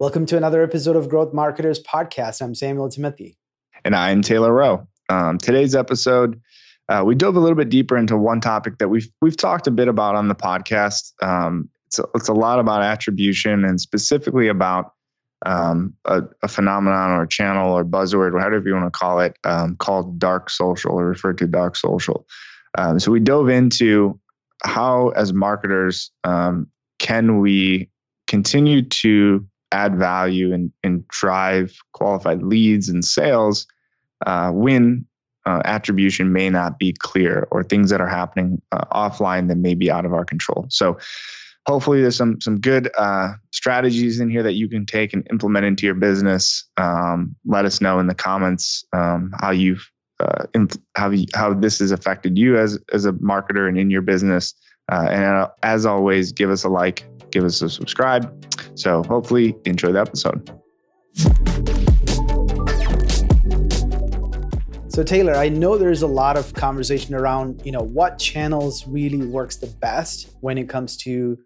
Welcome to another episode of Growth Marketers Podcast. I'm Solomon Thimothy. And I'm Taylor Rowe. Um, today's episode, uh, we dove a little bit deeper into one topic that we've we've talked a bit about on the podcast. Um, it's, a, it's a lot about attribution and specifically about um, a, a, phenomenon or a channel or buzzword, whatever you want to call it, um, called dark social or referred to dark social. Um, so we dove into how, as marketers, um, can we continue to add value and, and drive qualified leads and sales uh, when uh, attribution may not be clear or things that are happening uh, offline that may be out of our control. So hopefully there's some some good uh, strategies in here that you can take and implement into your business. Um, let us know in the comments um, how you've uh, imp- how you, how this has affected you as as a marketer and in your business. Uh, and as always, give us a like, give us a subscribe. So hopefully, enjoy the episode. So Taylor, I know there's a lot of conversation around, you know, what channels really works the best when it comes to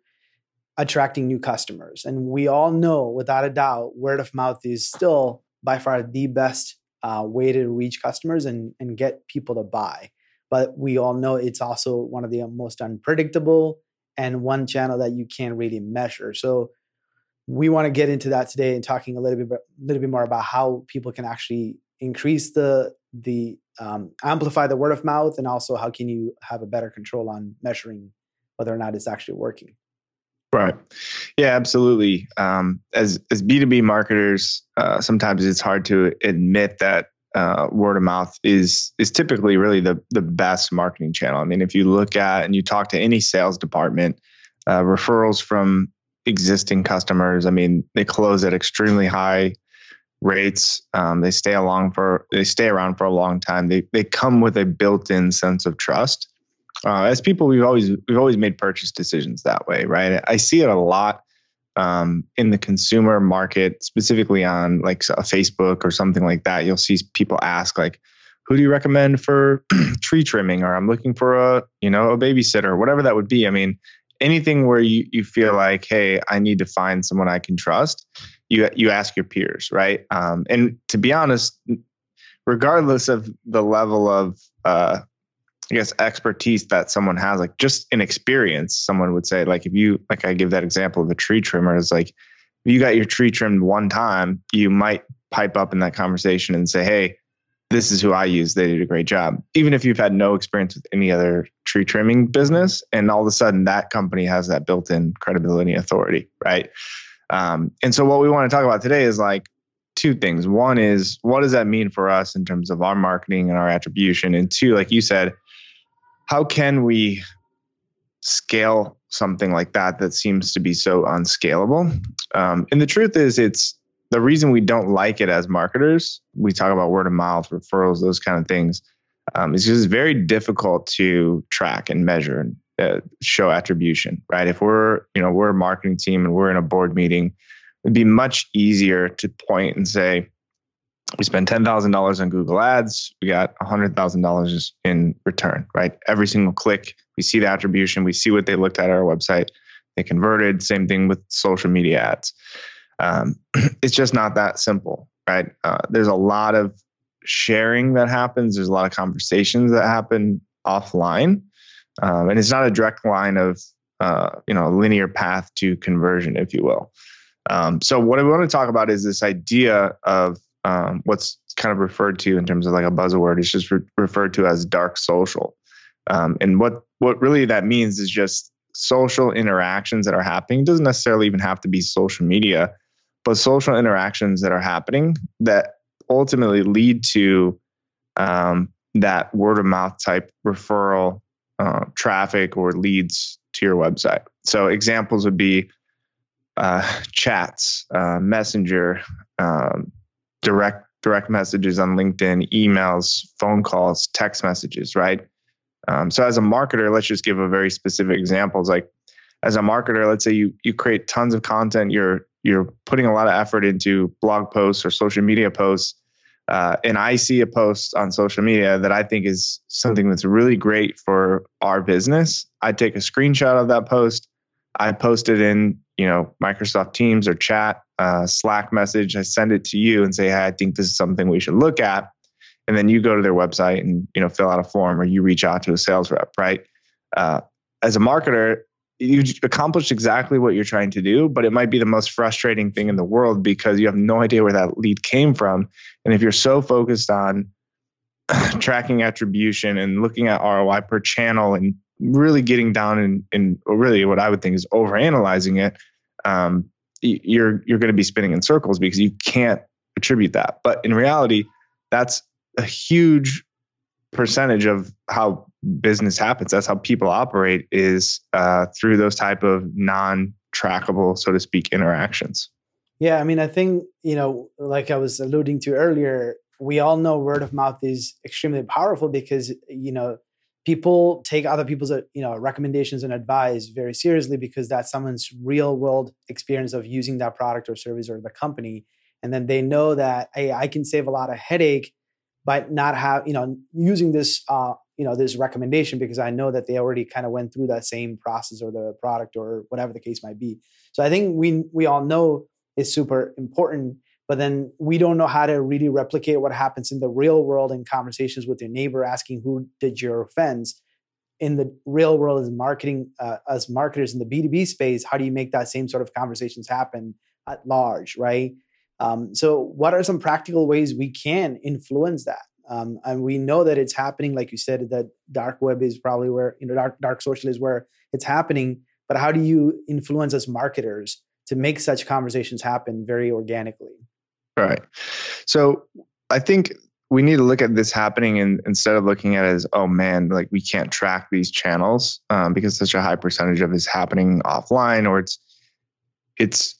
attracting new customers. And we all know without a doubt, word of mouth is still by far the best uh, way to reach customers and, and get people to buy. But we all know it's also one of the most unpredictable and one channel that you can't really measure. So we want to get into that today and talking a little bit, a little bit more about how people can actually increase the the um, amplify the word of mouth and also how can you have a better control on measuring whether or not it's actually working. Right. Yeah absolutely. Um, as as b2b marketers uh, sometimes it's hard to admit that uh, word of mouth is is typically really the the best marketing channel i mean if you look at and you talk to any sales department uh, referrals from existing customers i mean they close at extremely high rates. Um, they stay along for they stay around for a long time. They they come with a built-in sense of trust. Uh, as people, we've always we've always made purchase decisions that way, right? I see it a lot um, in the consumer market, specifically on like a Facebook or something like that. You'll see people ask like, "Who do you recommend for tree trimming?" or "I'm looking for a you know a babysitter," whatever that would be. I mean, anything where you you feel like, "Hey, I need to find someone I can trust." you you ask your peers, right? Um, and to be honest, regardless of the level of uh, I guess expertise that someone has, like just an experience, someone would say, like if you like I give that example of a tree trimmer, is like you got your tree trimmed one time, you might pipe up in that conversation and say, Hey, this is who I use. They did a great job. Even if you've had no experience with any other tree trimming business, and all of a sudden that company has that built in credibility authority, right? Um, and so what we want to talk about today is like two things. One is what does that mean for us in terms of our marketing and our attribution? And two, like you said, how can we scale something like that that seems to be so unscalable? Um, and the truth is, it's the reason we don't like it as marketers. We talk about word of mouth, referrals, those kind of things. Um, it's just very difficult to track and measure and uh, show attribution, right? If we're, you know, we're a marketing team and we're in a board meeting, it'd be much easier to point and say, we spent $10,000 on Google ads, we got $100,000 in return, right? Every single click, we see the attribution, we see what they looked at our website, they converted, same thing with social media ads. Um, it's just not that simple, right? Uh, there's a lot of sharing that happens, there's a lot of conversations that happen offline um, and it's not a direct line of uh, you know linear path to conversion, if you will. Um, so what I want to talk about is this idea of um, what's kind of referred to in terms of like a buzzword. It's just re- referred to as dark social, um, and what what really that means is just social interactions that are happening. It doesn't necessarily even have to be social media, but social interactions that are happening that ultimately lead to um, that word of mouth type referral uh, traffic or leads to your website. So examples would be uh, chats, uh, Messenger, um, direct direct messages on LinkedIn, emails, phone calls, text messages, right? Um, so as a marketer, let's just give a very specific example. It's like as a marketer, let's say you you create tons of content, you're you're putting a lot of effort into blog posts or social media posts uh, and I see a post on social media that I think is something that's really great for our business, I take a screenshot of that post. I post it in, you know, Microsoft Teams or chat, uh, Slack message. I send it to you and say, hey, I think this is something we should look at. And then you go to their website and, you know, fill out a form or you reach out to a sales rep, right? Uh, as a marketer, you accomplished exactly what you're trying to do, but it might be the most frustrating thing in the world because you have no idea where that lead came from. And if you're so focused on tracking attribution and looking at ROI per channel and really getting down and in really what I would think is overanalyzing it, um, you're you're going to be spinning in circles because you can't attribute that. But in reality, that's a huge percentage of how business happens. That's how people operate is uh, through those type of non-trackable, so to speak, interactions. Yeah, I mean, I think you know, like I was alluding to earlier, we all know word of mouth is extremely powerful because you know people take other people's uh, you know recommendations and advice very seriously because that's someone's real world experience of using that product or service or the company. And then they know that hey i can save a lot of headache by not have you know using this uh, you know this recommendation because i know that they already kind of went through that same process or the product or whatever the case might be. So i think we we all know is super important but then we don't know how to really replicate what happens in the real world in conversations with your neighbor asking who did your offense in the real world as marketing uh, as marketers in the b2b space how do you make that same sort of conversations happen at large right? Um, so what are some practical ways we can influence that? Um, and we know that it's happening like you said that dark web is probably where you know dark dark social is where it's happening but how do you influence as marketers to make such conversations happen very organically Right. So I think we need to look at this happening and instead of looking at it as, oh man, like we can't track these channels um, because such a high percentage of is happening offline or it's, it's,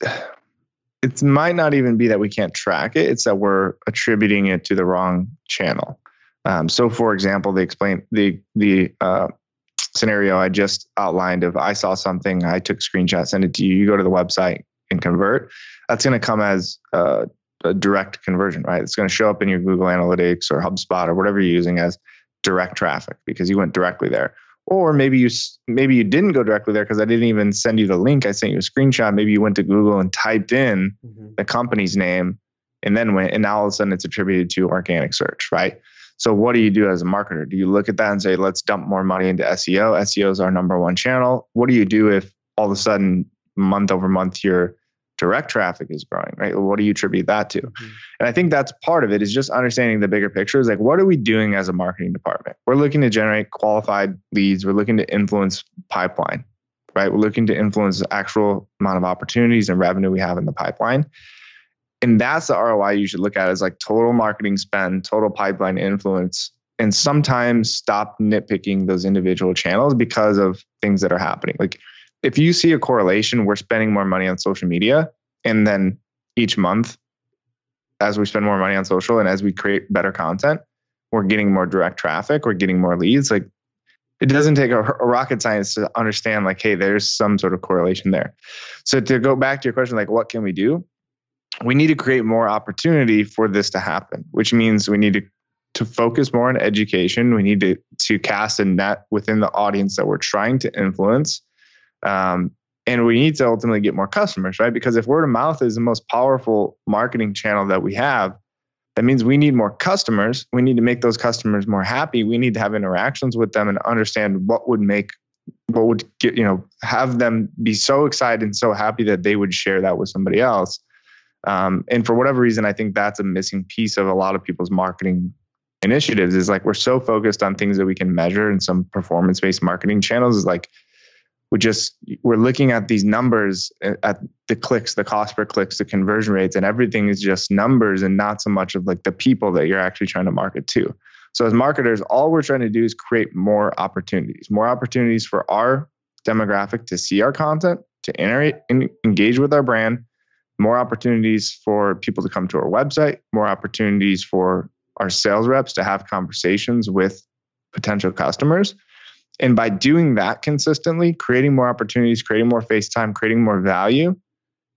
it might not even be that we can't track it. It's that we're attributing it to the wrong channel. Um, so, for example, they explain the the uh, scenario I just outlined of I saw something, I took screenshot, send it to you. You go to the website and convert. That's going to come as uh, a direct conversion, right? It's going to show up in your Google Analytics or HubSpot or whatever you're using as direct traffic because you went directly there. Or maybe you maybe you didn't go directly there because I didn't even send you the link. I sent you a screenshot. Maybe you went to Google and typed in mm-hmm. the company's name and then went and now all of a sudden it's attributed to organic search, right? So what do you do as a marketer? Do you look at that and say, let's dump more money into SEO? SEO is our number one channel. What do you do if all of a sudden month over month you're direct traffic is growing, right? What do you attribute that to? Mm-hmm. And I think that's part of it is just understanding the bigger picture is like, what are we doing as a marketing department? We're looking to generate qualified leads. We're looking to influence pipeline, right? We're looking to influence the actual amount of opportunities and revenue we have in the pipeline. And that's the ROI you should look at is like total marketing spend, total pipeline influence, and sometimes stop nitpicking those individual channels because of things that are happening. Like if you see a correlation, we're spending more money on social media, and then each month, as we spend more money on social and as we create better content, we're getting more direct traffic, we're getting more leads. Like it doesn't take a, a, rocket science to understand, like, hey, there's some sort of correlation there. So to go back to your question, like, what can we do? We need to create more opportunity for this to happen, which means we need to to focus more on education. We need to to cast a net within the audience that we're trying to influence um, and we need to ultimately get more customers, right? Because if word of mouth is the most powerful marketing channel that we have, that means we need more customers. We need to make those customers more happy. We need to have interactions with them and understand what would make what would get you know have them be so excited and so happy that they would share that with somebody else. Um, and for whatever reason, I think that's a missing piece of a lot of people's marketing initiatives. Is like we're so focused on things that we can measure in some performance based marketing channels. Is like we just we're looking at these numbers uh, at the clicks the cost per clicks the conversion rates and everything is just numbers and not so much of like the people that you're actually trying to market to. So as marketers all we're trying to do is create more opportunities more opportunities for our demographic to see our content to engage with our brand more opportunities for people to come to our website more opportunities for our sales reps to have conversations with potential customers and by doing that consistently, creating more opportunities, creating more face time, creating more value,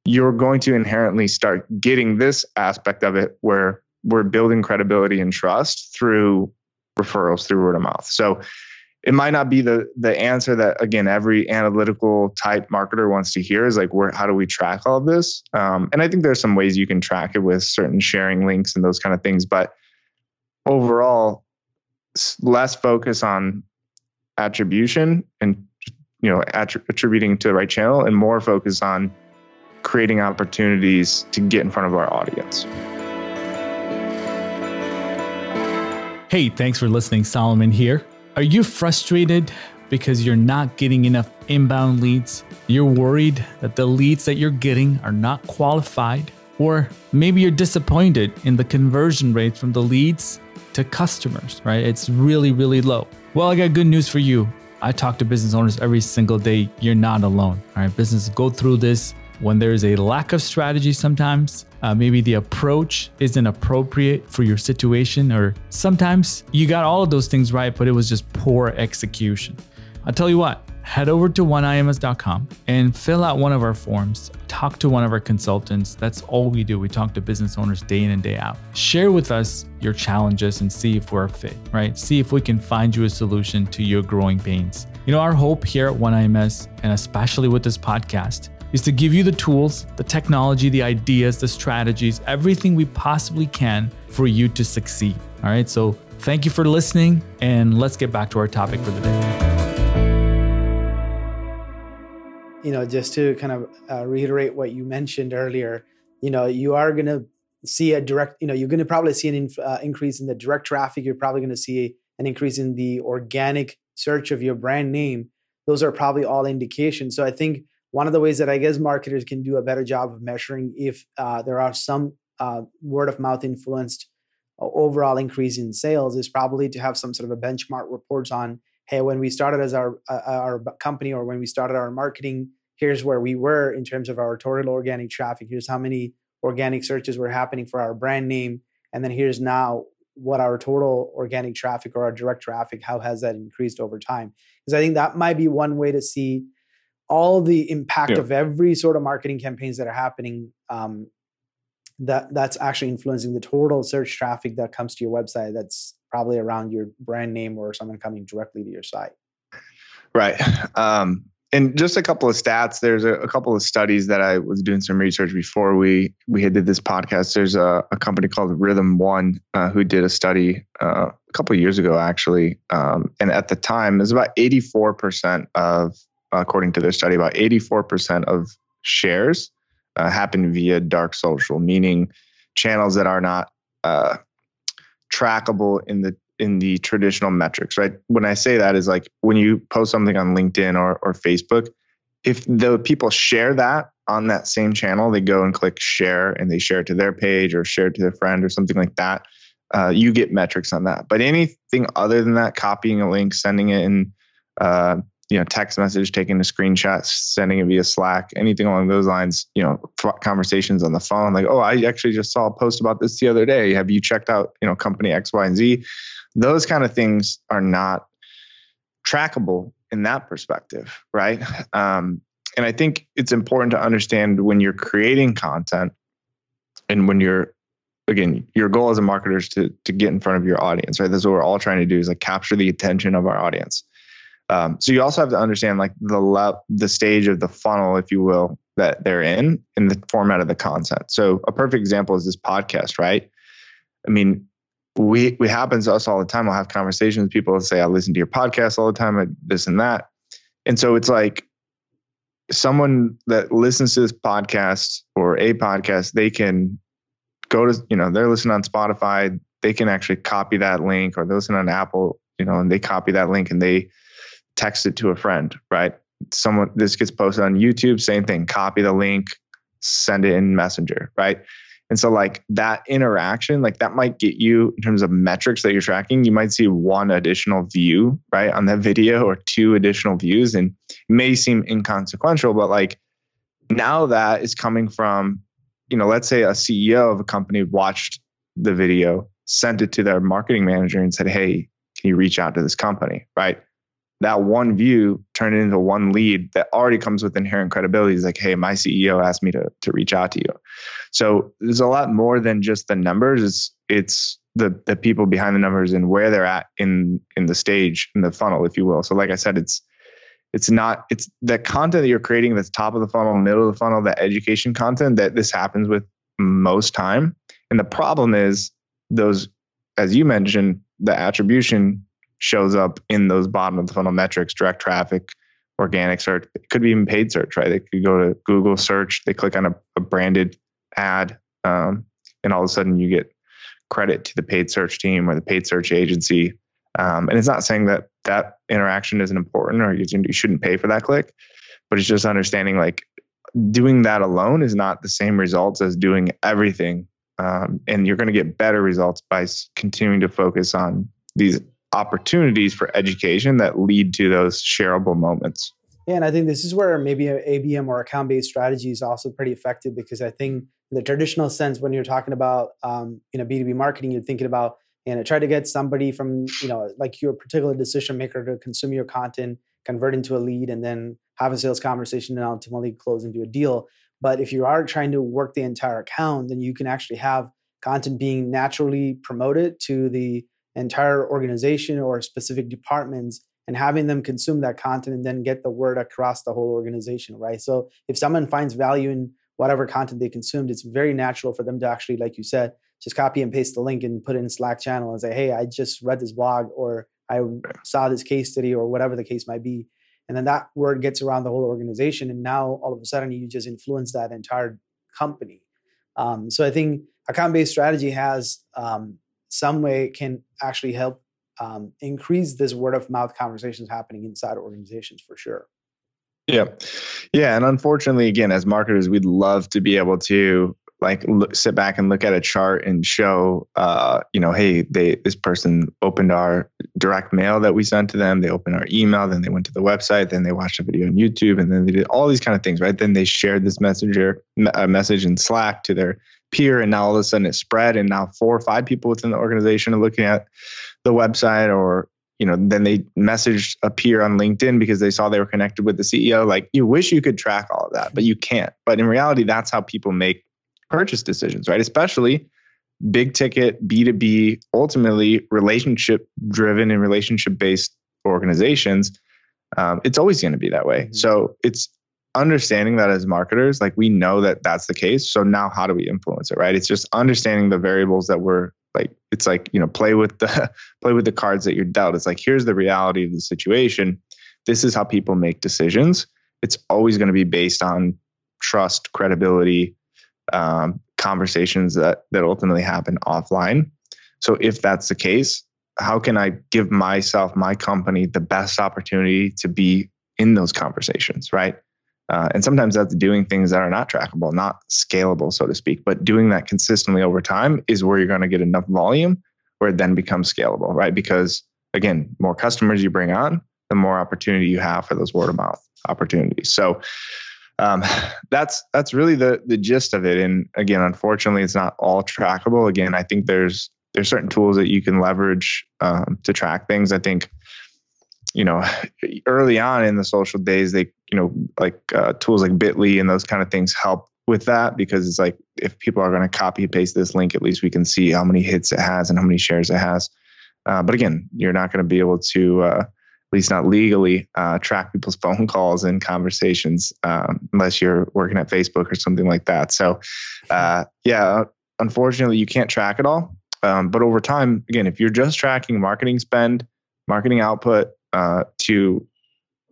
you're going to inherently start getting this aspect of it where we're building credibility and trust through referrals, through word of mouth. So it might not be the the answer that again every analytical type marketer wants to hear is like where how do we track all of this um, and i think there's some ways you can track it with certain sharing links and those kind of things but overall less focus on attribution and you know attributing to the right channel and more focus on creating opportunities to get in front of our audience hey thanks for listening solomon here are you frustrated because you're not getting enough inbound leads? You're worried that the leads that you're getting are not qualified? Or maybe you're disappointed in the conversion rates from the leads to customers, right? It's really, really low. Well, I got good news for you. I talk to business owners every single day. You're not alone. All right, businesses go through this when there's a lack of strategy sometimes uh, maybe the approach isn't appropriate for your situation, or sometimes you got all of those things right, but it was just poor execution. I'll tell you what, head over to oneims.com and fill out one of our forms. Talk to one of our consultants. That's all we do. We talk to business owners day in and day out. Share with us your challenges and see if we're a fit, right? See if we can find you a solution to your growing pains. You know, our hope here at OneIMS, and especially with this podcast, is to give you the tools, the technology, the ideas, the strategies, everything we possibly can for you to succeed. All right. So thank you for listening, and let's get back to our topic for the day. You know, just to kind of uh, reiterate what you mentioned earlier, you know, you are going to see a direct, you know, you're going to probably see an inf- uh, increase in the direct traffic. You're probably going to see an increase in the organic search of your brand name. Those are probably all indications. So I think one of the ways that I guess marketers can do a better job of measuring if uh, there are some uh, word of mouth influenced uh, overall increase in sales is probably to have some sort of a benchmark reports on hey when we started as our uh, our company or when we started our marketing here's where we were in terms of our total organic traffic. Here's how many organic searches were happening for our brand name. And then here's now what our total organic traffic or our direct traffic how has that increased over time? Because i think that might be one way to see all the impact yeah. of every sort of marketing campaigns that are happening um, that that's actually influencing the total search traffic that comes to your website that's probably around your brand name or someone coming directly to your site. Right. Um, and just a couple of stats. There's a, a, couple of studies that i was doing some research before we we had did this podcast. There's a, a company called rhythm one uh, who did a study uh, a couple of years ago actually. Um, and at the time it was about 84% of according to their study, about 84% of shares uh, happen via dark social, meaning channels that are not uh, trackable in the in the traditional metrics, right? When I say that is like when you post something on LinkedIn or, or Facebook, if the people share that on that same channel, they go and click share and they share it to their page or share it to their friend or something like that. Uh, you get metrics on that. But anything other than that, copying a link, sending it in uh, you know text message taking a screenshot sending it via slack anything along those lines you know conversations on the phone like oh i actually just saw a post about this the other day. Have you checked out you know company x y and z? Those kind of things are not trackable in that perspective right? Um, and i think it's important to understand when you're creating content and when you're again your goal as a marketer is to, to get in front of your audience right? That's what we're all trying to do is like capture the attention of our audience um, so you also have to understand like the le- the stage of the funnel, if you will, that they're in in the format of the content. So a perfect example is this podcast, right? I mean, we we happens to us all the time. We'll have conversations with people and say, I listen to your podcast all the time, this and that. And so it's like someone that listens to this podcast or a podcast, they can go to, you know, they're listening on Spotify, they can actually copy that link or they listen on Apple, you know, and they copy that link and they text it to a friend, right? Someone this gets posted on YouTube, same thing. Copy the link, send it in Messenger, right? And so like that interaction, like that might get you in terms of metrics that you're tracking, you might see one additional view, right, on that video or two additional views and may seem inconsequential, but like now that is coming from, you know, let's say a CEO of a company watched the video, sent it to their marketing manager and said, "Hey, can you reach out to this company?" right? That one view turned into one lead that already comes with inherent credibility. Is like, hey, my CEO asked me to to reach out to you. So there's a lot more than just the numbers. It's it's the the people behind the numbers and where they're at in in the stage in the funnel, if you will. So, like I said, it's it's not it's the content that you're creating that's top of the funnel, middle of the funnel, the education content that this happens with most time. And the problem is those, as you mentioned, the attribution shows up in those bottom of the funnel metrics, direct traffic, organic search. It could be even paid search, right? They could go to Google search, they click on a, a branded ad, um, and all of a sudden you get credit to the paid search team or the paid search agency. Um, and it's not saying that that interaction isn't important or you, you shouldn't pay for that click, but it's just understanding like doing that alone is not the same results as doing everything. Um, and you're going to get better results by continuing to focus on these opportunities for education that lead to those shareable moments. Yeah, and I think this is where maybe an ABM or account based strategy is also pretty effective because I think in the traditional sense, when you're talking about um, you know B2B marketing, you're thinking about you know try to get somebody from you know like your particular decision maker to consume your content, convert into a lead, and then have a sales conversation and ultimately close into a deal. But if you are trying to work the entire account, then you can actually have content being naturally promoted to the entire organization or specific departments and having them consume that content and then get the word across the whole organization, right? So if someone finds value in whatever content they consumed, it's very natural for them to actually, like you said, just copy and paste the link and put it in Slack channel and say, hey, I just read this blog or I saw this case study or whatever the case might be. And then that word gets around the whole organization. And now all of a sudden you just influence that entire company. Um, so I think account based strategy has um, some way can actually help um, increase this word of mouth conversations happening inside organizations for sure. Yeah. Yeah. And unfortunately, again, as marketers, we'd love to be able to like look, sit back and look at a chart and show, uh, you know, hey, they this person opened our direct mail that we sent to them. They opened our email, then they went to the website, then they watched a video on YouTube, and then they did all these kind of things, right? Then they shared this messenger a message in Slack to their peer, and now all of a sudden it spread, and now four or five people within the organization are looking at the website, or you know, then they messaged a peer on LinkedIn because they saw they were connected with the CEO. Like you wish you could track all of that, but you can't. But in reality, that's how people make purchase decisions, right? Especially big ticket B2B, ultimately relationship driven and relationship based organizations. Um, it's always going to be that way. Mm-hmm. So it's understanding that as marketers, like we know that that's the case. So now how do we influence it, right? It's just understanding the variables that we're like, it's like, you know, play with the, play with the cards that you're dealt. It's like, here's the reality of the situation. This is how people make decisions. It's always going to be based on trust, credibility, um, conversations that, that ultimately happen offline. So if that's the case, how can I give myself, my company, the best opportunity to be in those conversations, right? Uh, and sometimes that's doing things that are not trackable, not scalable, so to speak. But doing that consistently over time is where you're going to get enough volume where it then becomes scalable, right? Because again, more customers you bring on, the more opportunity you have for those word of mouth opportunities. So um, that's that's really the the gist of it. And again, unfortunately, it's not all trackable. Again, I think there's there's certain tools that you can leverage um, to track things. I think you know, early on in the social days, they, you know, like uh, tools like Bitly and those kind of things help with that because it's like if people are going to copy paste this link, at least we can see how many hits it has and how many shares it has. Uh, but again, you're not going to be able to, uh, at least not legally, uh, track people's phone calls and conversations um, unless you're working at Facebook or something like that. So, uh, yeah, unfortunately, you can't track it all. Um, but over time, again, if you're just tracking marketing spend, marketing output, uh, to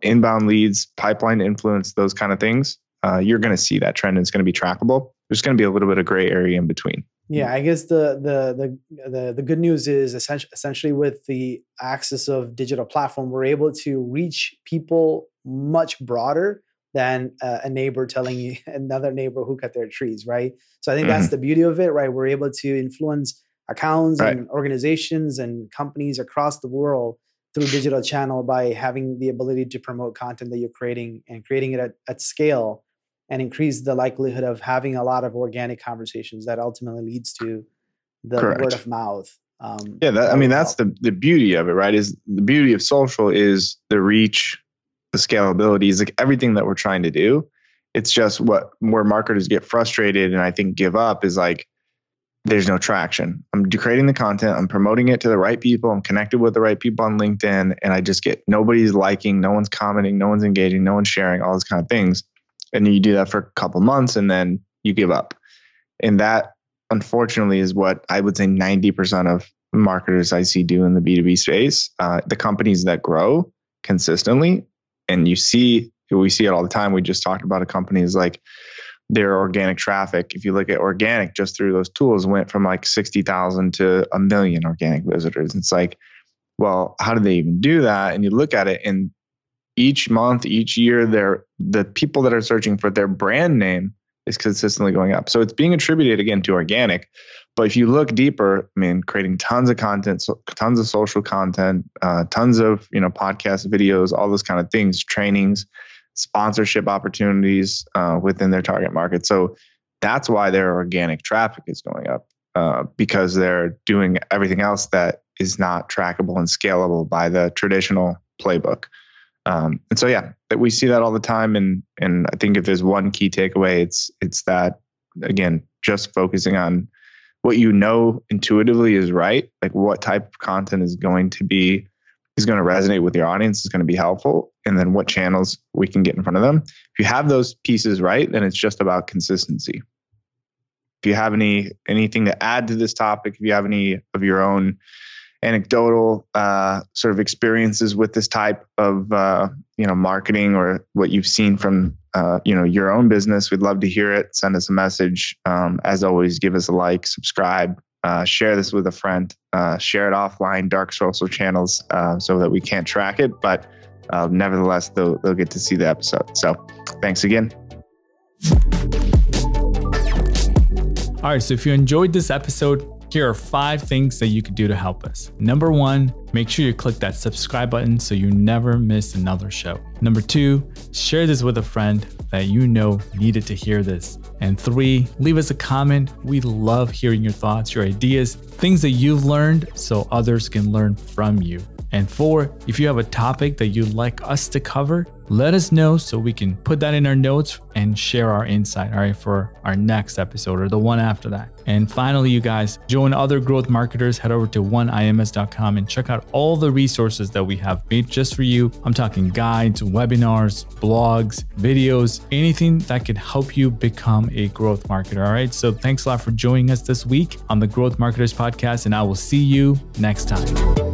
inbound leads, pipeline influence, those kind of things, uh, you're going to see that trend. And it's going to be trackable. There's going to be a little bit of gray area in between. Yeah, I guess the the the the, the good news is essentially essentially with the access of digital platform, we're able to reach people much broader than uh, a neighbor telling you another neighbor who cut their trees, right? So I think mm-hmm. that's the beauty of it, right? We're able to influence accounts right. and organizations and companies across the world through digital channel by having the ability to promote content that you're creating and creating it at, at scale and increase the likelihood of having a lot of organic conversations that ultimately leads to the Correct. word of mouth. Um, yeah, that, I mean that's the the beauty of it, right? Is the beauty of social is the reach, the scalability is like everything that we're trying to do. It's just what where marketers get frustrated and I think give up is like there's no traction. I'm creating the content, I'm promoting it to the right people, I'm connected with the right people on LinkedIn, and I just get nobody's liking, no one's commenting, no one's engaging, no one's sharing, all those kind of things. And you do that for a couple months and then you give up. And that unfortunately is what I would say 90% of marketers I see do in the B2B space. Uh, the companies that grow consistently, and you see, we see it all the time. We just talked about a company is like, their organic traffic, if you look at organic just through those tools, went from like 60,000 to a million organic visitors. It's like, well, how do they even do that? And you look at it, and each month, each year, the people that are searching for their brand name is consistently going up. So it's being attributed again to organic. But if you look deeper, I mean, creating tons of content, so, tons of social content, uh, tons of you know podcasts, videos, all those kind of things, trainings sponsorship opportunities uh, within their target market. So that's why their organic traffic is going up uh, because they're doing everything else that is not trackable and scalable by the traditional playbook. Um, and so, yeah, that we see that all the time. And and I think if there's one key takeaway, it's it's that again, just focusing on what you know intuitively is right, like what type of content is going to be is going to resonate with your audience is going to be helpful and then what channels we can get in front of them. If you have those pieces right then it's just about consistency. If you have any anything to add to this topic if you have any of your own anecdotal uh, sort of experiences with this type of uh, you know marketing or what you've seen from uh, you know your own business we'd love to hear it. Send us a message. Um, as always give us a like subscribe uh, share this with a friend, uh, share it offline, dark social channels, uh, so that we can't track it. But uh, nevertheless, they'll, they'll get to see the episode. So thanks again. All right. So if you enjoyed this episode, here are five things that you could do to help us. Number one, make sure you click that subscribe button so you never miss another show. Number two, share this with a friend that you know needed to hear this. And three, leave us a comment. We love hearing your thoughts, your ideas, things that you've learned so others can learn from you. And four, if you have a topic that you'd like us to cover, let us know so we can put that in our notes and share our insight, all right, for our next episode or the one after that. And finally, you guys, join other growth marketers, head over to oneims.com and check out all the resources that we have made just for you. I'm talking guides, webinars, blogs, videos, anything that could help you become a growth marketer, all right? So thanks a lot for joining us this week on the Growth Marketers Podcast, and I will see you next time.